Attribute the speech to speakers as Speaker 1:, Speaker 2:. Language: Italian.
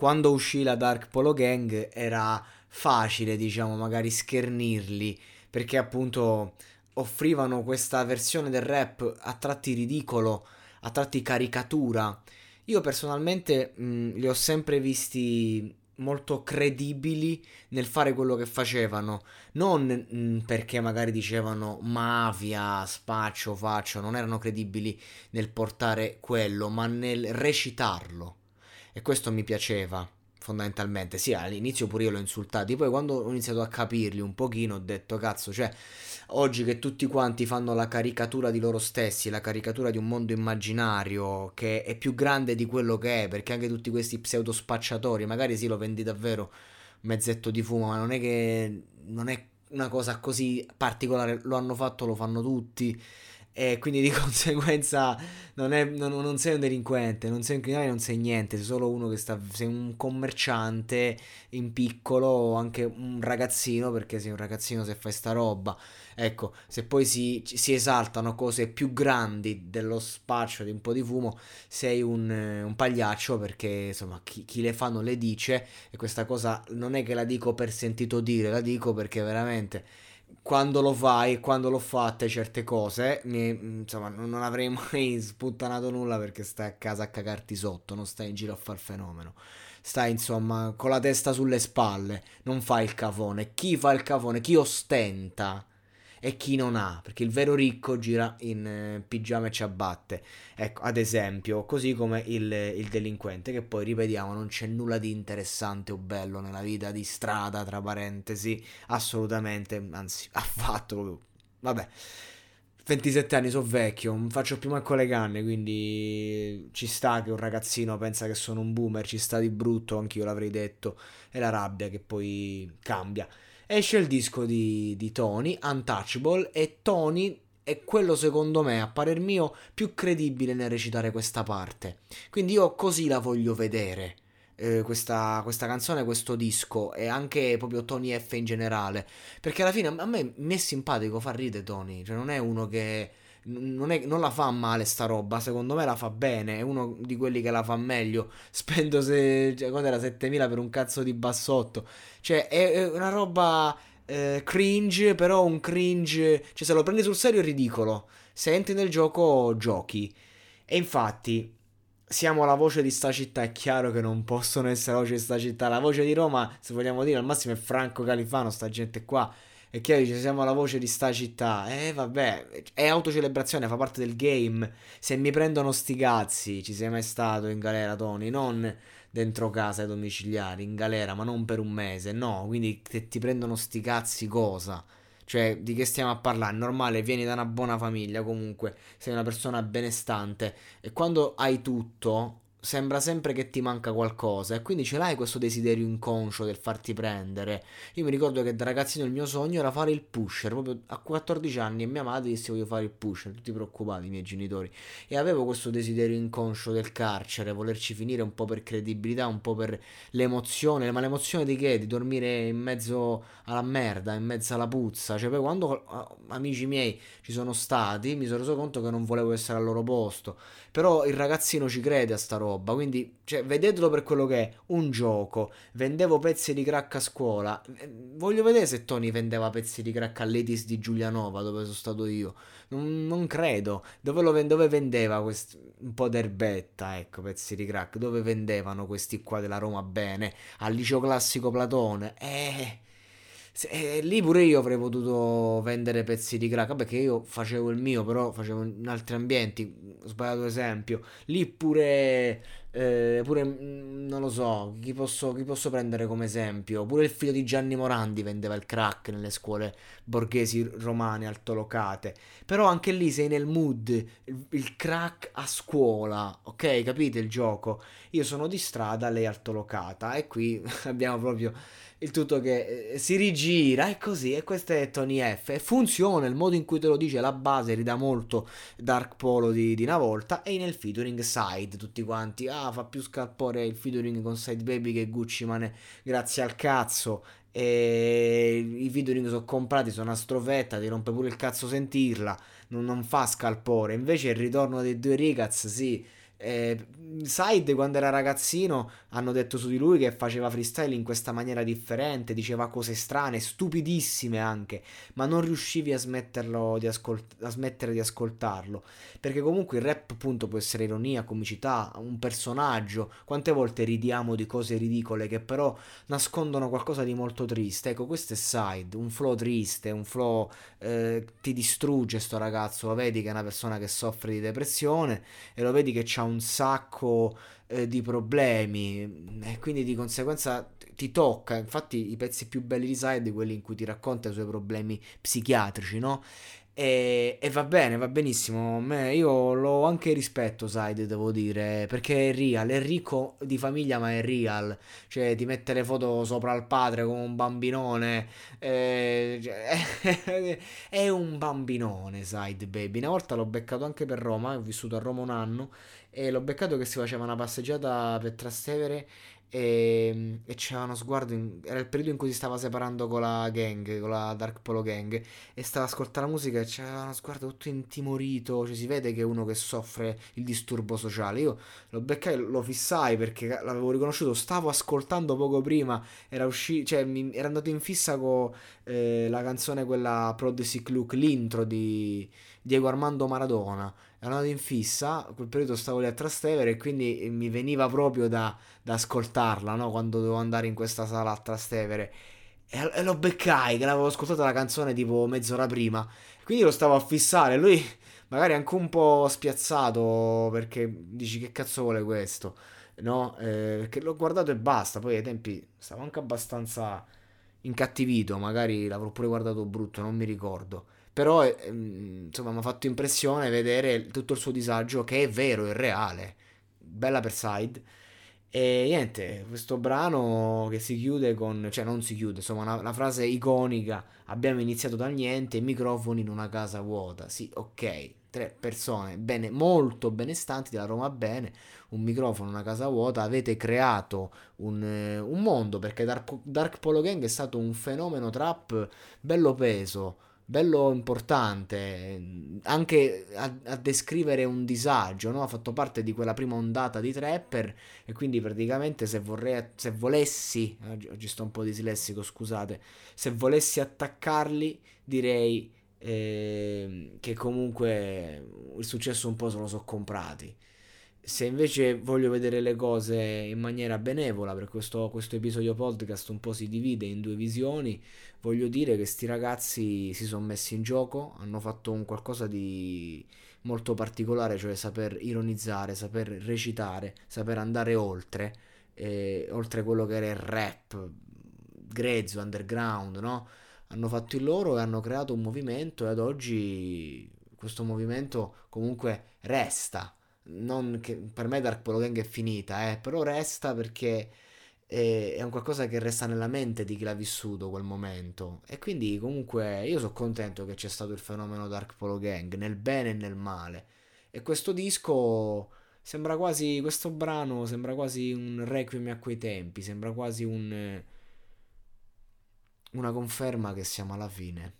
Speaker 1: Quando uscì la Dark Polo Gang era facile, diciamo, magari schernirli, perché appunto offrivano questa versione del rap a tratti ridicolo, a tratti caricatura. Io personalmente mh, li ho sempre visti molto credibili nel fare quello che facevano, non mh, perché magari dicevano mafia, spaccio, faccio, non erano credibili nel portare quello, ma nel recitarlo. E questo mi piaceva fondamentalmente. Sì, all'inizio pure io l'ho insultati, poi quando ho iniziato a capirli un pochino ho detto cazzo, cioè oggi che tutti quanti fanno la caricatura di loro stessi, la caricatura di un mondo immaginario che è più grande di quello che è, perché anche tutti questi pseudo spacciatori, magari sì lo vendi davvero mezzetto di fumo, ma non è che non è una cosa così particolare, lo hanno fatto, lo fanno tutti e quindi di conseguenza non, è, non, non, sei un delinquente, non sei un criminale, non sei niente, sei solo uno che sta, sei un commerciante in piccolo o anche un ragazzino perché sei un ragazzino se fai sta roba. Ecco, se poi si, si esaltano cose più grandi dello spaccio di un po' di fumo, sei un, un pagliaccio perché insomma chi, chi le fa non le dice e questa cosa non è che la dico per sentito dire, la dico perché veramente quando lo fai e quando l'ho fatte certe cose, mi, insomma, non avrei mai sputtanato nulla perché stai a casa a cagarti sotto, non stai in giro a far fenomeno. Stai insomma con la testa sulle spalle, non fai il cafone. Chi fa il cafone? Chi ostenta? E chi non ha, perché il vero ricco gira in eh, pigiama e ciabatte. Ecco, ad esempio, così come il, il, delinquente, che poi ripetiamo, non c'è nulla di interessante o bello nella vita di strada, tra parentesi, assolutamente, anzi, affatto. Vabbè. 27 anni, sono vecchio, non faccio più manco le canne, quindi ci sta che un ragazzino pensa che sono un boomer, ci sta di brutto, anch'io l'avrei detto, è la rabbia che poi cambia esce il disco di, di Tony, Untouchable, e Tony è quello secondo me, a parer mio, più credibile nel recitare questa parte. Quindi io così la voglio vedere. Eh, questa, questa, canzone, questo disco e anche proprio Tony F in generale perché alla fine a me mi è simpatico fa ridere Tony cioè non è uno che non, è, non, la fa male sta roba, secondo me la fa bene, è uno di quelli che la fa meglio. Spendo se, cioè, quando era 7000 per un cazzo di bassotto. Cioè, è, è una roba eh, cringe, però un cringe, cioè se lo prendi sul serio è ridicolo. Se entri nel gioco, giochi. E infatti, siamo la voce di sta città, è chiaro che non possono essere la voce di sta città. La voce di Roma, se vogliamo dire, al massimo è Franco Califano, sta gente qua e che dice siamo la voce di sta città. Eh vabbè, è autocelebrazione, fa parte del game. Se mi prendono sti cazzi, ci sei mai stato in galera, Tony? Non dentro casa ai domiciliari, in galera, ma non per un mese, no. Quindi se ti prendono sti cazzi cosa? Cioè, di che stiamo a parlare? Normale, vieni da una buona famiglia, comunque, sei una persona benestante. E quando hai tutto, sembra sempre che ti manca qualcosa e quindi ce l'hai questo desiderio inconscio del farti prendere. Io mi ricordo che da ragazzino il mio sogno era fare il pusher, proprio a 14 anni e mia madre disse voglio fare il pusher, tutti preoccupati i miei genitori. E avevo questo desiderio inconscio del carcere, volerci finire un po' per credibilità, un po' per l'emozione, ma l'emozione di che? Di dormire in mezzo alla merda, in mezzo alla puzza. Cioè poi quando amici miei ci sono stati mi sono reso conto che non volevo essere al loro posto. Però il ragazzino ci crede a sta roba, quindi cioè, vedetelo per quello che è, un gioco. Vendevo pezzi di crack a scuola. Eh, voglio vedere se Tony vendeva pezzi di crack all'Etis di Giulianova, dove sono stato io. Non, non credo. Dove, lo, dove vendeva quest... un po' d'erbetta, ecco, pezzi di crack? Dove vendevano questi qua della Roma bene? Al liceo classico Platone? Eh e lì pure io avrei potuto vendere pezzi di crack. Vabbè, che io facevo il mio, però facevo in altri ambienti. Ho sbagliato esempio. Lì pure eh, pure, mm, non lo so, chi posso, chi posso prendere come esempio? Pure il figlio di Gianni Morandi vendeva il crack nelle scuole borghesi romane altolocate. Però anche lì sei nel mood, il, il crack a scuola, ok? Capite il gioco? Io sono di strada, lei altolocata e qui abbiamo proprio il tutto che eh, si rigira e così e questo è Tony F e funziona il modo in cui te lo dice la base ridà molto Dark Polo di, di una volta e nel featuring side tutti quanti ah fa più scalpore il featuring con Side Baby che Gucci Mane grazie al cazzo e i featuring sono comprati sono una strofetta ti rompe pure il cazzo sentirla non, non fa scalpore invece il ritorno dei due Rigaz sì eh, Side quando era ragazzino hanno detto su di lui che faceva freestyle in questa maniera differente, diceva cose strane, stupidissime anche, ma non riuscivi a, smetterlo di ascolt- a smettere di ascoltarlo, perché comunque il rap appunto può essere ironia, comicità, un personaggio, quante volte ridiamo di cose ridicole che però nascondono qualcosa di molto triste, ecco questo è Side, un flow triste, un flow eh, ti distrugge sto ragazzo, lo vedi che è una persona che soffre di depressione e lo vedi che ha un sacco eh, di problemi e quindi di conseguenza ti tocca. Infatti, i pezzi più belli di Side, quelli in cui ti racconta i suoi problemi psichiatrici, no? E, e, va bene, va benissimo. Me, io l'ho anche rispetto, Side, devo dire, perché è real, è ricco di famiglia, ma è real. Cioè, ti mette le foto sopra il padre come un bambinone. Eh, cioè, è un bambinone, Side Baby. Una volta l'ho beccato anche per Roma, ho vissuto a Roma un anno e l'ho beccato che si faceva una passeggiata per Trastevere e, e c'era uno sguardo in, era il periodo in cui si stava separando con la gang con la Dark Polo Gang e stava ascoltando la musica e c'era uno sguardo tutto intimorito cioè si vede che è uno che soffre il disturbo sociale. Io lo beccai lo fissai perché l'avevo riconosciuto stavo ascoltando poco prima era uscito cioè mi, era andato in fissa con eh, la canzone quella Pro The Sick Look l'intro di Diego Armando Maradona ero andato in fissa, quel periodo stavo lì a Trastevere e quindi mi veniva proprio da, da ascoltarla, no? Quando dovevo andare in questa sala a Trastevere. E, e lo beccai, che l'avevo ascoltata la canzone tipo mezz'ora prima. Quindi lo stavo a fissare, lui magari anche un po' spiazzato perché dici che cazzo vuole questo, no? Eh, perché l'ho guardato e basta, poi ai tempi stavo anche abbastanza incattivito, magari l'avrò pure guardato brutto, non mi ricordo. Però ehm, insomma mi ha fatto impressione vedere tutto il suo disagio che è vero, è reale. Bella per side. E niente, questo brano che si chiude con, cioè non si chiude, insomma una, una frase iconica, abbiamo iniziato dal niente, microfoni in una casa vuota, sì, ok, tre persone bene, molto benestanti della Roma Bene, un microfono, una casa vuota, avete creato un, un mondo perché Dark, Dark Polo Gang è stato un fenomeno trap bello peso, bello importante, anche a, a descrivere un disagio, no? ha fatto parte di quella prima ondata di trapper e quindi praticamente se, vorrei, se volessi, oggi, sto un po' dislessico scusate, se volessi attaccarli direi eh, che comunque il successo un po' se lo so comprati se invece voglio vedere le cose in maniera benevola, per questo, questo, episodio podcast un po' si divide in due visioni, voglio dire che sti ragazzi si sono messi in gioco, hanno fatto un qualcosa di molto particolare, cioè saper ironizzare, saper recitare, saper andare oltre, eh, oltre quello che era il rap grezzo, underground, no? Hanno fatto il loro e hanno creato un movimento e ad oggi questo movimento comunque resta che, per me Dark Polo Gang è finita, eh, però resta perché è, è, un qualcosa che resta nella mente di chi l'ha vissuto quel momento. E quindi comunque io sono contento che c'è stato il fenomeno Dark Polo Gang, nel bene e nel male. E questo disco sembra quasi, questo brano sembra quasi un requiem a quei tempi, sembra quasi un, una conferma che siamo alla fine.